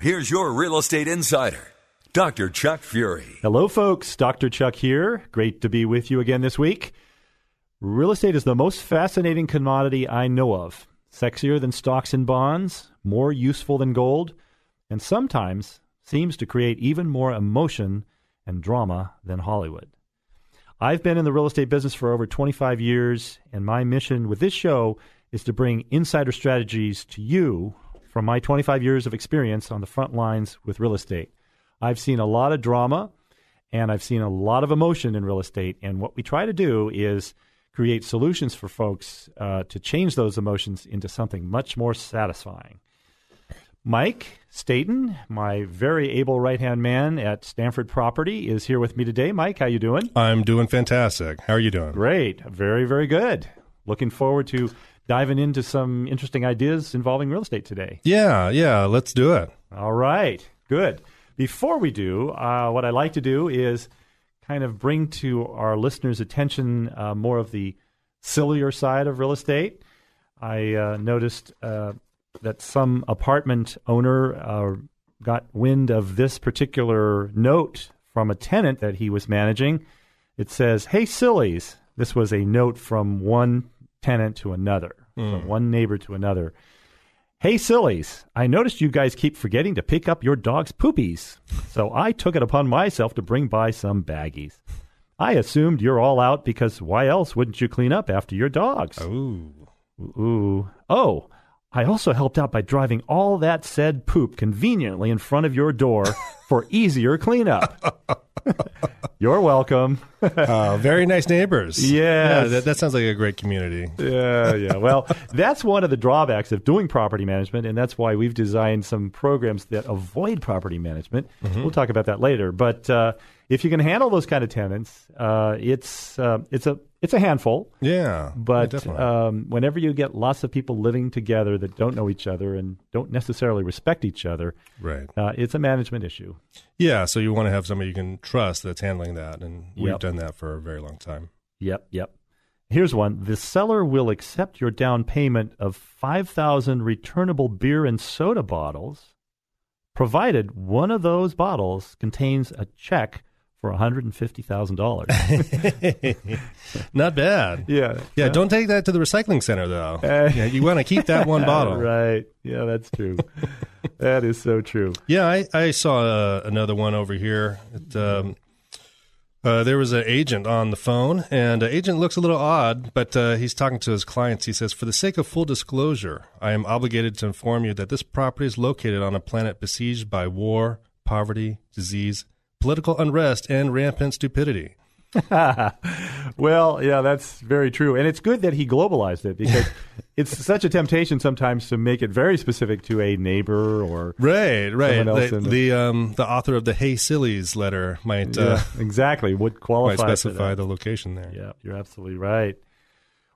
here's your real estate insider, Dr. Chuck Fury. Hello, folks. Dr. Chuck here. Great to be with you again this week. Real estate is the most fascinating commodity I know of. Sexier than stocks and bonds, more useful than gold, and sometimes seems to create even more emotion and drama than Hollywood. I've been in the real estate business for over 25 years, and my mission with this show is to bring insider strategies to you from my 25 years of experience on the front lines with real estate. I've seen a lot of drama and I've seen a lot of emotion in real estate. And what we try to do is create solutions for folks uh, to change those emotions into something much more satisfying. Mike Staten, my very able right-hand man at Stanford Property, is here with me today. Mike, how you doing? I'm doing fantastic. How are you doing? Great, very, very good. Looking forward to diving into some interesting ideas involving real estate today. Yeah, yeah, let's do it. All right, good. Before we do, uh, what I like to do is kind of bring to our listeners' attention uh, more of the sillier side of real estate. I uh, noticed uh, that some apartment owner uh, got wind of this particular note from a tenant that he was managing. It says, Hey, sillies. This was a note from one tenant to another, from mm. one neighbor to another. Hey, sillies, I noticed you guys keep forgetting to pick up your dog's poopies, so I took it upon myself to bring by some baggies. I assumed you're all out because why else wouldn't you clean up after your dogs? Ooh. Ooh. Oh, I also helped out by driving all that said poop conveniently in front of your door for easier cleanup. You're welcome. Uh, very nice neighbors. Yes. Yeah, that, that sounds like a great community. yeah, yeah. Well, that's one of the drawbacks of doing property management, and that's why we've designed some programs that avoid property management. We'll talk about that later. But uh, if you can handle those kind of tenants, uh, it's uh, it's a it's a handful. Yeah. yeah, But definitely. um, whenever you get lots of people living together that don't know each other and don't necessarily respect each other, right. uh, it's a management issue. Yeah, so you want to have somebody you can trust that's handling that, and we've Yep. done that for a very long time. Yep, yep. Here's one. The seller will accept your down payment of 5,000 returnable beer and soda bottles, provided one of those bottles contains a check for $150,000. Not bad. yeah. Yeah, don't take that to the recycling center though. Uh, yeah, you want to keep that one bottle. right. Yeah, that's true. that is so true. Yeah, I, I saw uh, another one over here. It, um, uh, there was an agent on the phone, and the agent looks a little odd, but uh, he's talking to his clients. He says, For the sake of full disclosure, I am obligated to inform you that this property is located on a planet besieged by war, poverty, disease, political unrest, and rampant stupidity. well, yeah, that's very true. And it's good that he globalized it because it's such a temptation sometimes to make it very specific to a neighbor or. Right, right. Someone else The, the- the, um, the author of the Hey Sillies letter might, uh, exactly. Would qualify. for specify the location there. Yeah, you're absolutely right.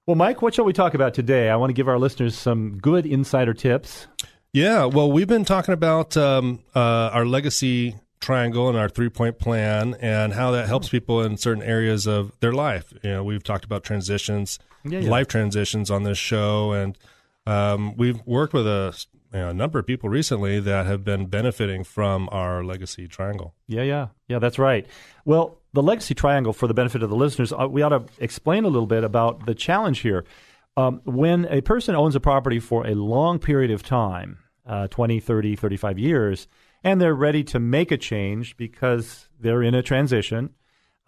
Well, Mike, what shall we talk about today? I want to give our listeners some good insider tips. Yeah, well, we've been talking about um, uh, our legacy triangle and our three point plan and how that helps people in certain areas of their life. You know, we've talked about transitions, Yeah, yeah. life transitions on this show, and um, we've worked with a, you know, a number of people recently that have been benefiting from our legacy triangle. Yeah, yeah, yeah. That's right. Well, the legacy triangle, for the benefit of the listeners, uh, we ought to explain a little bit about the challenge here. Um, when a person owns a property for a long period of time, uh, 20, 30, 35 years, and they're ready to make a change because they're in a transition.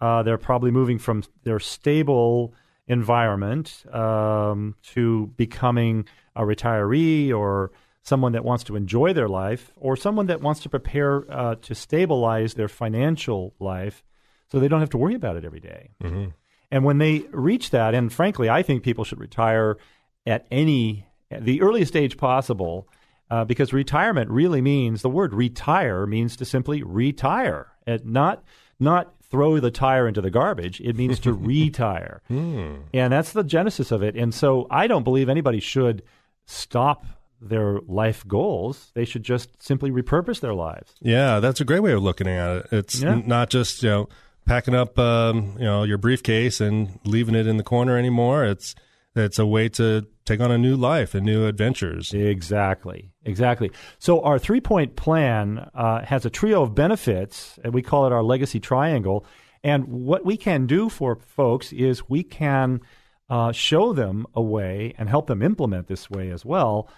Uh, they're probably moving from their stable environment um, to becoming a retiree or someone that wants to enjoy their life or someone that wants to prepare uh, to stabilize their financial life so they don't have to worry about it every day. Mm-hmm. And when they reach that, and frankly, I think people should retire at any the earliest age possible, uh, because retirement really means the word retire means to simply retire, and not not throw the tire into the garbage. It means to retire, Mm. and that's the genesis of it. And so, I don't believe anybody should stop their life goals. They should just simply repurpose their lives. Yeah, that's a great way of looking at it. It's Yeah. n- not just you know packing up um, you know your briefcase and leaving it in the corner anymore. It's it's a way to take on a new life and new adventures. Exactly, exactly. So our three-point plan uh, has a trio of benefits, and we call it our legacy triangle. And what we can do for folks is we can uh, show them a way and help them implement this way as well.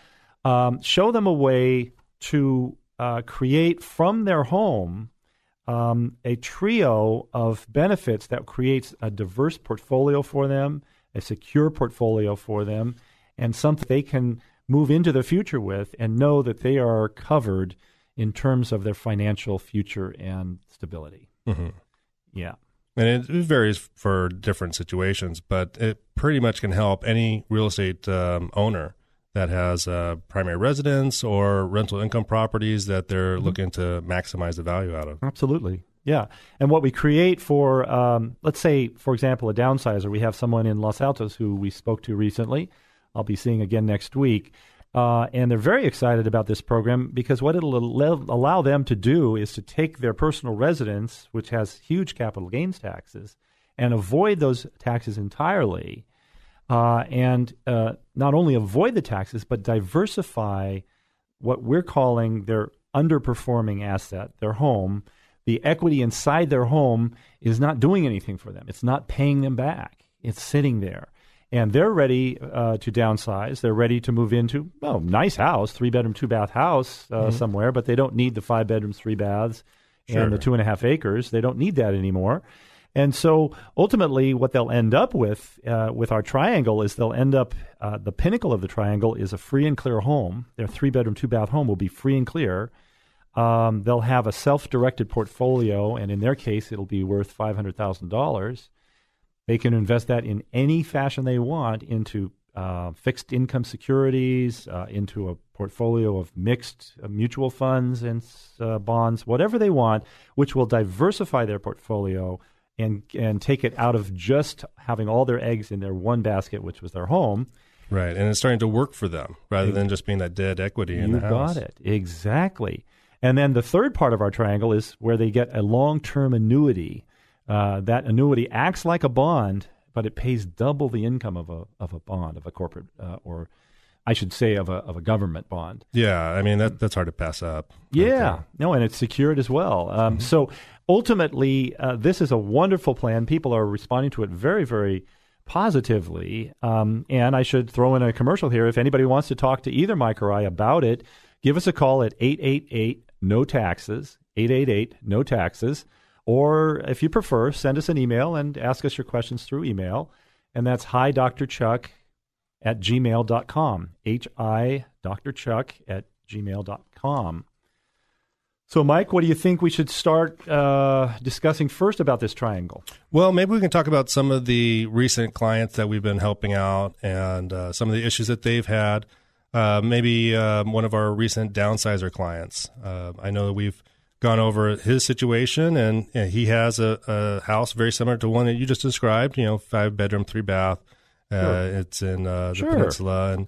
Um, show them a way to uh, create from their home um, a trio of benefits that creates a diverse portfolio for them, a secure portfolio for them, and something they can move into the future with and know that they are covered in terms of their financial future and stability. Mhm. Yeah. And it varies for different situations, but it pretty much can help any real estate um, owner that has uh, primary residence or rental income properties that they're looking to maximize the value out of. Absolutely. Yeah. And what we create for, um, let's say, for example, a downsizer, we have someone in Los Altos who we spoke to recently. I'll be seeing again next week. Uh, and they're very excited about this program because what it'll al- allow them to do is to take their personal residence, which has huge capital gains taxes, and avoid those taxes entirely. Uh, and uh, not only avoid the taxes, but diversify what we're calling their underperforming asset, their home. The equity inside their home is not doing anything for them. It's not paying them back. It's sitting there. And they're ready uh, to downsize. They're ready to move into, oh, nice house, three bedroom, two bath house uh, somewhere, but they don't need the five bedrooms, three baths, Sure. and the two and a half acres. They don't need that anymore. And so ultimately, what they'll end up with uh, with our triangle is they'll end up uh, the pinnacle of the triangle is a free and clear home. Their three bedroom, two bath home will be free and clear. Um, they'll have a self directed portfolio, and in their case, it'll be worth five hundred thousand dollars. They can invest that in any fashion they want into uh, fixed income securities, uh, into a portfolio of mixed uh, mutual funds and uh, bonds, whatever they want, which will diversify their portfolio and and take it out of just having all their eggs in their one basket, which was their home. Right. And it's starting to work for them rather than just being that dead equity in you the house. You got it exactly. And then the third part of our triangle is where they get a long-term annuity. Uh, that annuity acts like a bond, but it pays double the income of a of a bond of a corporate uh, or I should say of a of a government bond. Yeah. I mean, that that's hard to pass up. Yeah, no, and it's secured as well. Um, So ultimately, uh, this is a wonderful plan. People are responding to it very, very positively. Um, and I should throw in a commercial here. If anybody wants to talk to either Mike or I about it, give us a call at 888 no taxes, 888 no taxes. Or if you prefer, send us an email and ask us your questions through email. And that's hi, Dr. Chuck at gmail.com. H I, Dr. Chuck at gmail.com. So, Mike, what do you think we should start uh, discussing first about this triangle? Well, maybe we can talk about some of the recent clients that we've been helping out and uh, some of the issues that they've had. Uh, maybe um, one of our recent downsizer clients. Uh, I know that we've gone over his situation, and, and he has a, a house very similar to one that you just described. You know, five bedroom, three bath. Uh, Sure. It's in uh, the Sure. peninsula, and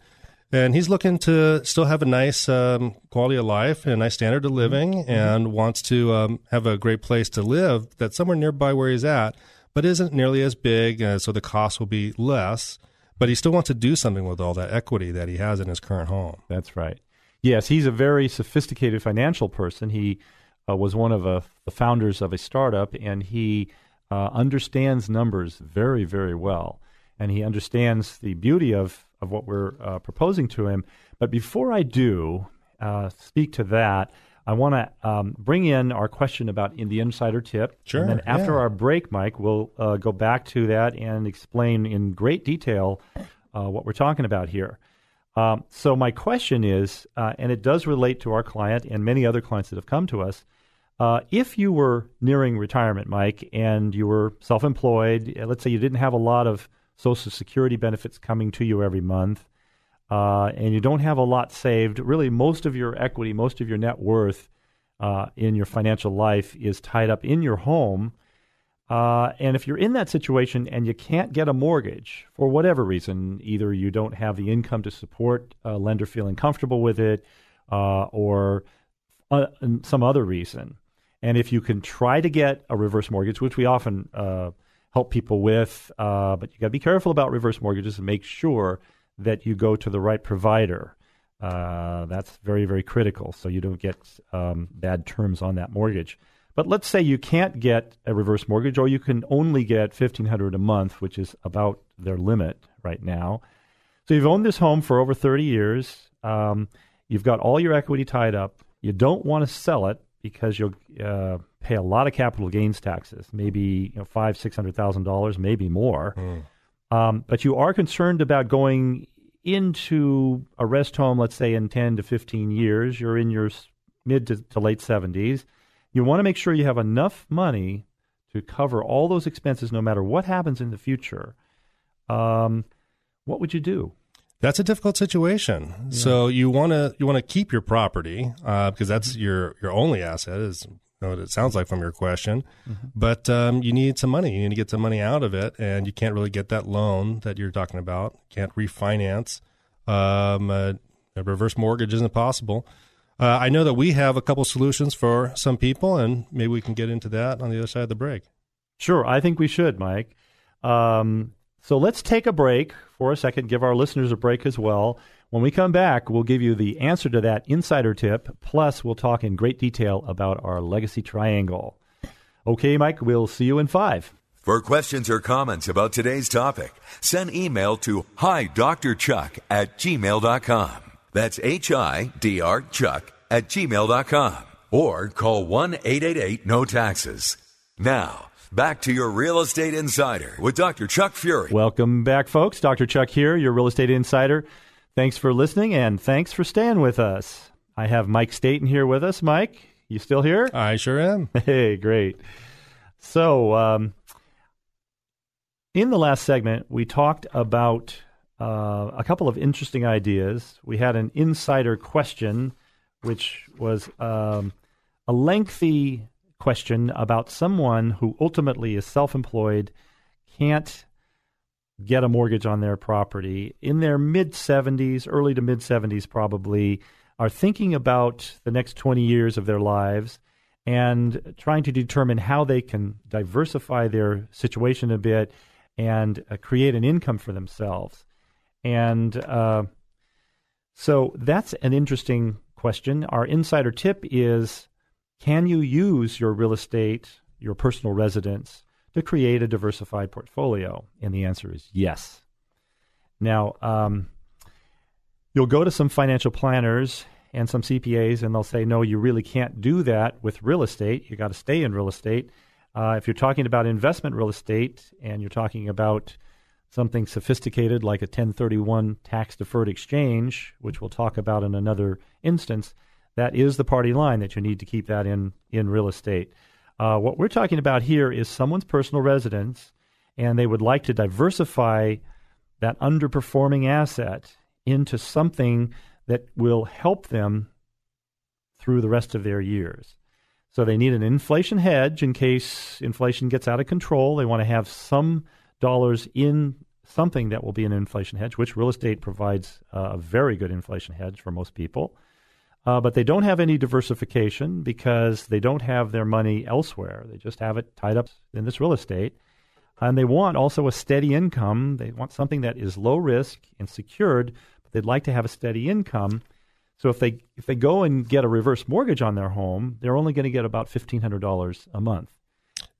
and he's looking to still have a nice um, quality of life and a nice standard of living, and wants to um, have a great place to live that's somewhere nearby where he's at, but isn't nearly as big, uh, so the cost will be less. But he still wants to do something with all that equity that he has in his current home. That's right. Yes, he's a very sophisticated financial person. He uh, was one of a, the founders of a startup, and he uh, understands numbers very, very well. And he understands the beauty of, of what we're uh, proposing to him. But before I do, uh, speak to that, I want to um, bring in our question about in the insider tip. Sure, And then after yeah. our break, Mike, we'll uh, go back to that and explain in great detail uh, what we're talking about here. Um, so my question is, uh, and it does relate to our client and many other clients that have come to us. Uh, if you were nearing retirement, Mike, and you were self-employed, uh, let's say you didn't have a lot of Social Security benefits coming to you every month, uh, and you don't have a lot saved, really most of your equity, most of your net worth uh, in your financial life is tied up in your home. Uh, and if you're in that situation and you can't get a mortgage for whatever reason, either you don't have the income to support a lender feeling comfortable with it, uh, or uh, some other reason, and if you can try to get a reverse mortgage, which we often uh, help people with, but you got to be careful about reverse mortgages and make sure that you go to the right provider. Uh, that's very, very critical so you don't get um, bad terms on that mortgage. But let's say you can't get a reverse mortgage, or you can only get fifteen hundred a month, which is about their limit right now. So you've owned this home for over thirty years. Um, you've got all your equity tied up. You don't want to sell it because you'll uh, pay a lot of capital gains taxes, maybe you know, five, six hundred thousand dollars, maybe more. Um, but you are concerned about going into a rest home, let's say in 10 to 15 years. You're in your mid to, to late 70s. You want to make sure you have enough money to cover all those expenses no matter what happens in the future. Um, what would you do? That's a difficult situation. So you want to you want to keep your property uh, because that's your your only asset. Is what it sounds like from your question, but um, you need some money. You need to get some money out of it, and you can't really get that loan that you're talking about. Can't refinance. Um, uh, a reverse mortgage isn't possible. Uh, I know that we have a couple solutions for some people, and maybe we can get into that on the other side of the break. Sure, I think we should, Mike. Um, so let's take a break for a second, give our listeners a break as well. When we come back, we'll give you the answer to that insider tip, plus, we'll talk in great detail about our legacy triangle. Okay, Mike, we'll see you in five. For questions or comments about today's topic, send email to hi Dr. Chuck at gmail.com. That's H I D R Chuck at gmail.com. Or call 1 888 No Taxes. Now, back to your Real Estate Insider with Dr. Chuck Fury. Welcome back, folks. Dr. Chuck here, your real estate insider. Thanks for listening and thanks for staying with us. I have Mike Staten here with us. Mike, you still here? I sure am. Hey, great. So, um, in the last segment, we talked about uh, a couple of interesting ideas. We had an insider question, which was um, a lengthy question about someone who ultimately is self employed, can't get a mortgage on their property in their mid 70s, early to mid 70s, probably, are thinking about the next 20 years of their lives and trying to determine how they can diversify their situation a bit and uh, create an income for themselves. And uh, so that's an interesting question. Our insider tip is can you use your real estate, your personal residence, to create a diversified portfolio? And the answer is yes. Now, um, you'll go to some financial planners and some CPAs, and they'll say, no, you really can't do that with real estate. You got to stay in real estate. Uh, if you're talking about investment real estate and you're talking about something sophisticated like a 1031 tax deferred exchange, which we'll talk about in another instance, that is the party line that you need to keep that in in real estate. Uh, what we're talking about here is someone's personal residence, and they would like to diversify that underperforming asset into something that will help them through the rest of their years. So they need an inflation hedge in case inflation gets out of control. They want to have some dollars in something that will be an inflation hedge, which real estate provides uh, a very good inflation hedge for most people. Uh, but they don't have any diversification because they don't have their money elsewhere. They just have it tied up in this real estate. And they want also a steady income. They want something that is low risk and secured, but they'd like to have a steady income. So if they if they go and get a reverse mortgage on their home, they're only going to get about fifteen hundred dollars a month.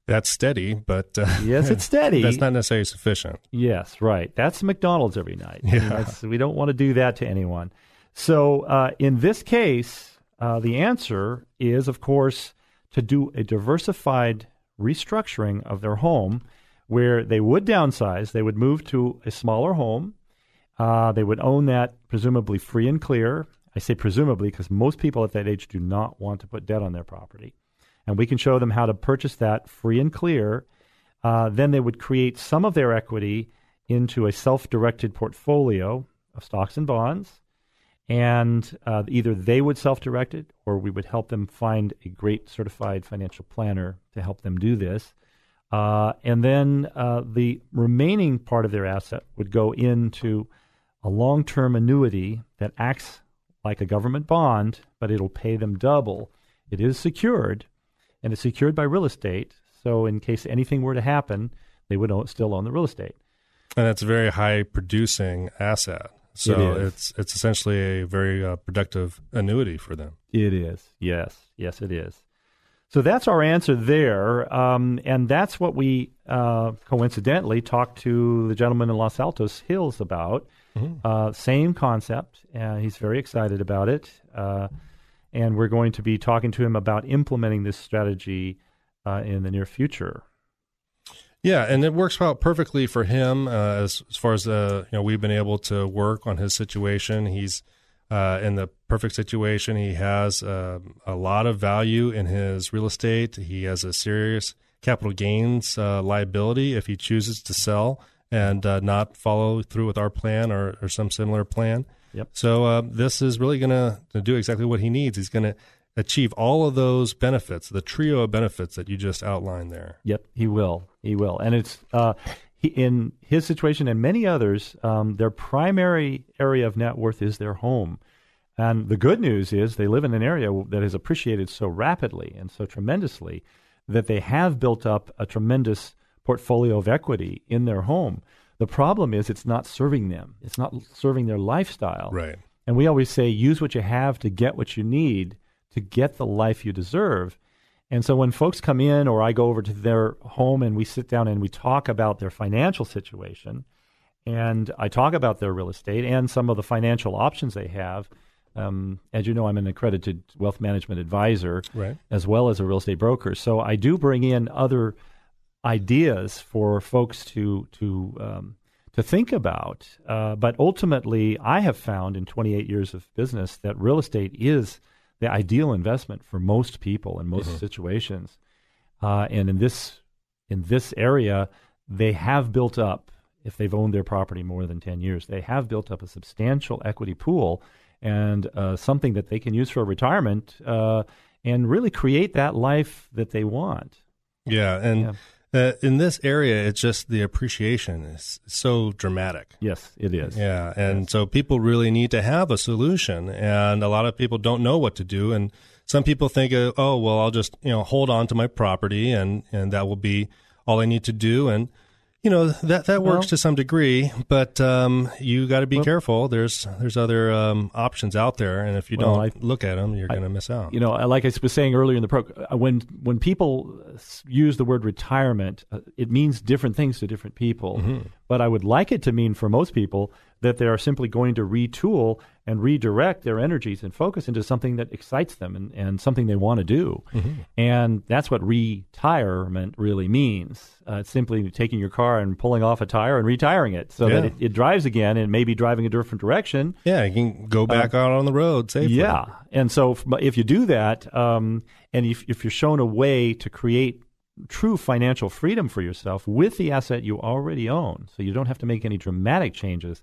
That's steady, but uh, Yes, it's steady. That's not necessarily sufficient. Yes, right. That's McDonald's every night. I mean, that's- we don't want to do that to anyone. So uh, in this case, uh, the answer is, of course, to do a diversified restructuring of their home where they would downsize, they would move to a smaller home, uh, they would own that presumably free and clear. I say presumably because most people at that age do not want to put debt on their property. And we can show them how to purchase that free and clear. Uh, then they would create some of their equity into a self directed portfolio of stocks and bonds. And uh, either they would self direct it or we would help them find a great certified financial planner to help them do this. Uh, and then uh, the remaining part of their asset would go into a long term annuity that acts like a government bond, but it'll pay them double. It is secured, and it's secured by real estate. So, in case anything were to happen, they would still own the real estate. And that's a very high producing asset. So it it's it's essentially a very uh, productive annuity for them. It is. Yes. Yes, it is. So that's our answer there. Um, and that's what we uh, coincidentally talked to the gentleman in Los Altos Hills about. Mm-hmm. Uh, same concept. Uh, he's very excited about it. Uh, and we're going to be talking to him about implementing this strategy uh, in the near future. Yeah, and it works out perfectly for him uh, as, as far as uh, you know. We've been able to work on his situation. He's in the perfect situation. He has a lot of value in his real estate. He has a serious capital gains liability if he chooses to sell and uh, not follow through with our plan or, or some similar plan. Yep. So uh, this is really going to do exactly what he needs. He's going to achieve all of those benefits, the trio of benefits that you just outlined there. Yep, he will. He will. And it's uh, he, in his situation and many others, um, their primary area of net worth is their home. And the good news is they live in an area that has appreciated so rapidly and so tremendously that they have built up a tremendous portfolio of equity in their home. The problem is it's not serving them. It's not serving their lifestyle. Right. And we always say use what you have to get what you need to get the life you deserve. And so when folks come in or I go over to their home and we sit down and we talk about their financial situation and I talk about their real estate and some of the financial options they have, um, as you know, I'm an accredited wealth management advisor right. as well as a real estate broker. So I do bring in other ideas for folks to to um, to think about. Uh, but ultimately, I have found in 28 years of business that real estate is the ideal investment for most people in most mm-hmm. situations. Uh, and in this in this area, they have built up. If they've owned their property more than 10 years, they have built up a substantial equity pool and uh, something that they can use for retirement uh, and really create that life that they want. Yeah, and yeah. Uh, in this area, it's just the appreciation is so dramatic. Yes, it is. Yeah, and yes. so people really need to have a solution, and a lot of people don't know what to do. And some people think, uh, oh, well, I'll just you know hold on to my property, and and that will be all I need to do. And you know that that works well, to some degree, but um, you got to be well, careful. There's there's other um, options out there, and if you well, don't I, look at them, you're going to miss out. You know, like I was saying earlier in the program, uh, when when people use the word retirement, uh, it means different things to different people. Mm-hmm. But I would like it to mean for most people that they are simply going to retool and redirect their energies and focus into something that excites them and, and something they want to do. Mm-hmm. And that's what retirement really means. Uh, it's simply taking your car and pulling off a tire and retiring it so yeah. that it, it, drives again and maybe driving a different direction. Yeah, you can go back uh, out on the road safely. Yeah. And so if, if you do that, um, and if, if you're shown a way to create true financial freedom for yourself with the asset you already own, so you don't have to make any dramatic changes,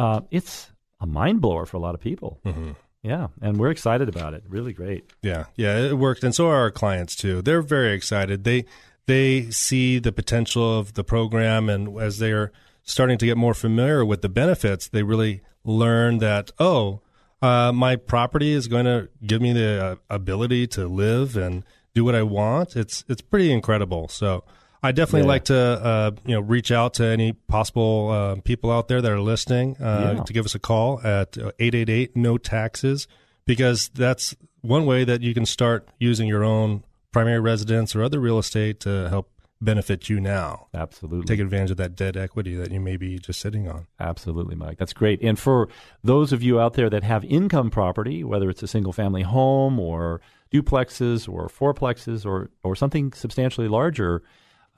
uh, it's a mind blower for a lot of people. Mm-hmm. Yeah, and we're excited about it. Really great. Yeah, yeah, it worked, and so are our clients too. They're very excited. They they see the potential of the program, and as they're starting to get more familiar with the benefits, they really learn that oh, uh, my property is going to give me the uh, ability to live and do what I want. It's it's pretty incredible. So I definitely yeah. like to uh, you know reach out to any possible uh, people out there that are listening uh, yeah. to give us a call at uh, eight eight eight no taxes because that's one way that you can start using your own primary residence or other real estate to help benefit you now. Absolutely. Take advantage of that debt equity that you may be just sitting on. Absolutely, Mike. That's great. And for those of you out there that have income property, whether it's a single family home or duplexes or fourplexes or, or something substantially larger,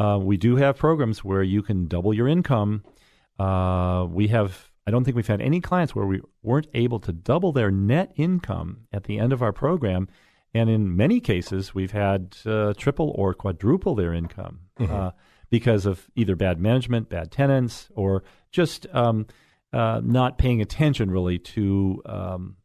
uh, we do have programs where you can double your income. Uh, we have, I don't think we've had any clients where we weren't able to double their net income at the end of our program. And in many cases, we've had uh, triple or quadruple their income mm-hmm. Uh, because of either bad management, bad tenants, or just um, uh, not paying attention really to um,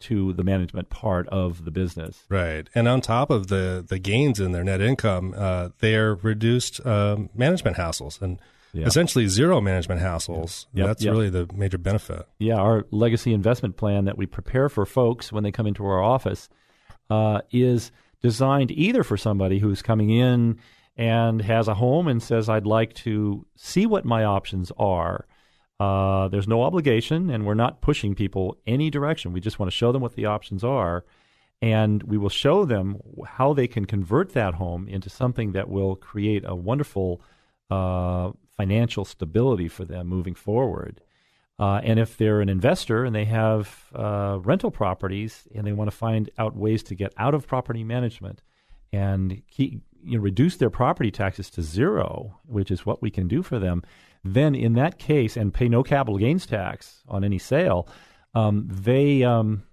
to the management part of the business. Right, and on top of the the gains in their net income, uh, they are reduced um, management hassles and. Yeah. Essentially zero management hassles. Yep. That's yep. really the major benefit. Yeah, our legacy investment plan that we prepare for folks when they come into our office uh, is designed either for somebody who's coming in and has a home and says, I'd like to see what my options are. Uh, there's no obligation, and we're not pushing people any direction. We just want to show them what the options are, and we will show them how they can convert that home into something that will create a wonderful uh, financial stability for them moving forward. Uh, and if they're an investor and they have uh, rental properties and they want to find out ways to get out of property management and keep, you know, reduce their property taxes to zero, which is what we can do for them, then in that case, and pay no capital gains tax on any sale, um, they um,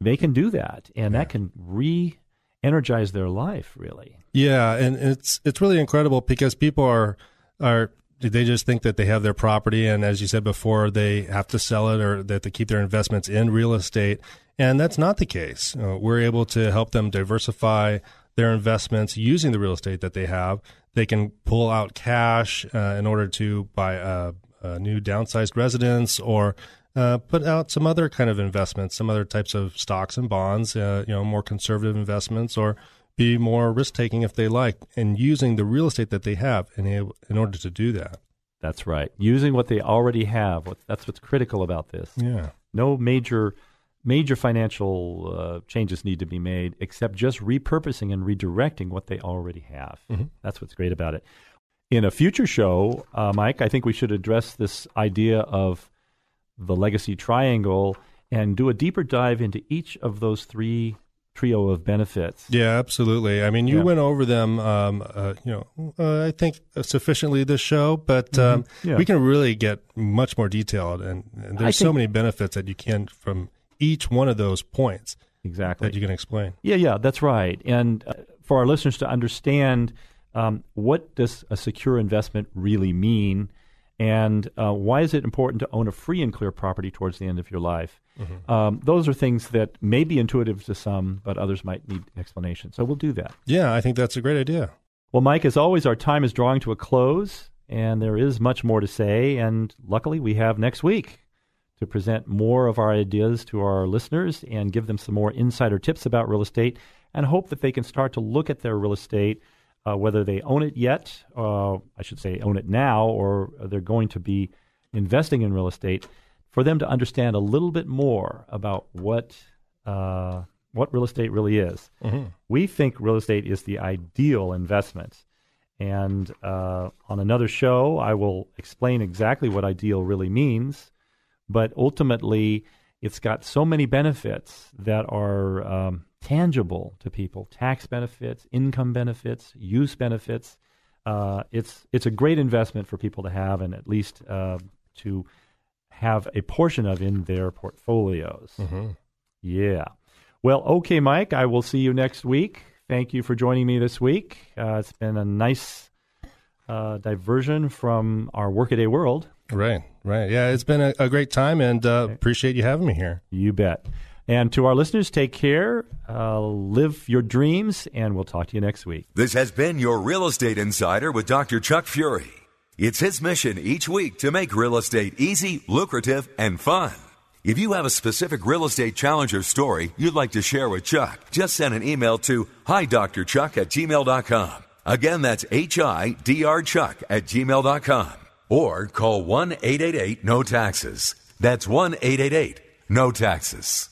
they can do that, and yeah. that can re energize their life really. Yeah, and it's it's really incredible because people are are they just think that they have their property and as you said before they have to sell it or that they keep their investments in real estate and that's not the case uh, we're able to help them diversify their investments using the real estate that they have. They can pull out cash uh, in order to buy a, a new downsized residence or uh, put out some other kind of investments, some other types of stocks and bonds, uh, you know, more conservative investments, or be more risk taking if they like, and using the real estate that they have in, in order to do that. That's right. Using what they already have. That's what's critical about this. Yeah. No major major financial uh, changes need to be made, except just repurposing and redirecting what they already have. Mm-hmm. That's what's great about it. In a future show, uh, Mike, I think we should address this idea of the legacy triangle and do a deeper dive into each of those three trio of benefits. Yeah, absolutely. I mean, you yeah. went over them, um, uh, you know, uh, I think sufficiently this show, but um, mm-hmm. yeah. we can really get much more detailed, and, and there's so many benefits that you can from each one of those points. Exactly. That you can explain. Yeah, yeah, that's right. And uh, for our listeners to understand um, what does a secure investment really mean, and uh, why is it important to own a free and clear property towards the end of your life? Mm-hmm. Um, those are things that may be intuitive to some, but others might need explanation. So we'll do that. Yeah, I think that's a great idea. Well, Mike, as always, our time is drawing to a close, and there is much more to say. And luckily, we have next week to present more of our ideas to our listeners and give them some more insider tips about real estate and hope that they can start to look at their real estate, uh, whether they own it yet, uh, I should say own it now, or they're going to be investing in real estate, for them to understand a little bit more about what. Uh, what real estate really is. Mm-hmm. We think real estate is the ideal investment. And uh, on another show, I will explain exactly what ideal really means but ultimately it's got so many benefits that are um, tangible to people. Tax benefits income benefits use benefits. Uh, it's it's a great investment for people to have and at least uh, to have a portion of in their portfolios. Mm-hmm. yeah. Well okay mike i will see you next week. Thank you for joining me this week. Uh, it's been a nice uh, diversion from our workaday world Right, right. Yeah, it's been a, a great time and uh, appreciate you having me here. You bet. And to our listeners, take care, uh, live your dreams, and we'll talk to you next week. This has been your Real Estate Insider with Dr. Chuck Fury. It's his mission each week to make real estate easy, lucrative, and fun. If you have a specific real estate challenge or story you'd like to share with Chuck, just send an email to hidrchuck at gmail.com. Again, that's H-I-D-R Chuck at gmail.com or call 1 888 No Taxes. That's 1 888 No Taxes.